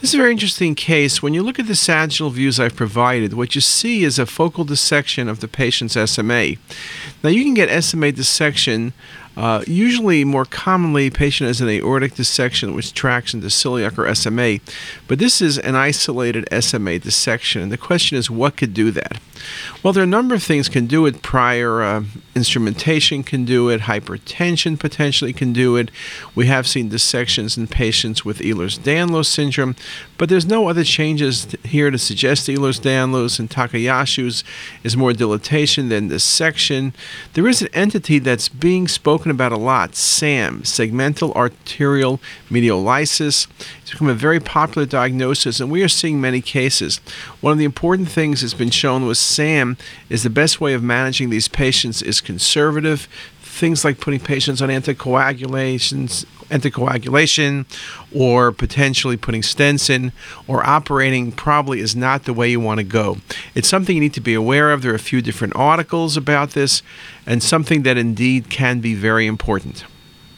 This is a very interesting case. When you look at the sagittal views I've provided, what you see is a focal dissection of the patient's SMA. Now, you can get SMA dissection uh, usually, more commonly, patient has an aortic dissection which tracks into celiac or SMA, but this is an isolated SMA dissection. And the question is, what could do that? Well, there are a number of things can do it. Prior uh, instrumentation can do it. Hypertension potentially can do it. We have seen dissections in patients with Ehlers-Danlos syndrome, but there's no other changes here to suggest Ehlers-Danlos and Takayasu's is more dilatation than dissection. There is an entity that's being spoken about a lot, SAM, segmental arterial mediolysis. It's become a very popular diagnosis, and we are seeing many cases. One of the important things that's been shown with SAM is the best way of managing these patients is conservative. Things like putting patients on anticoagulations, anticoagulation, or potentially putting stents in, or operating probably is not the way you want to go. It's something you need to be aware of. There are a few different articles about this, and something that indeed can be very important.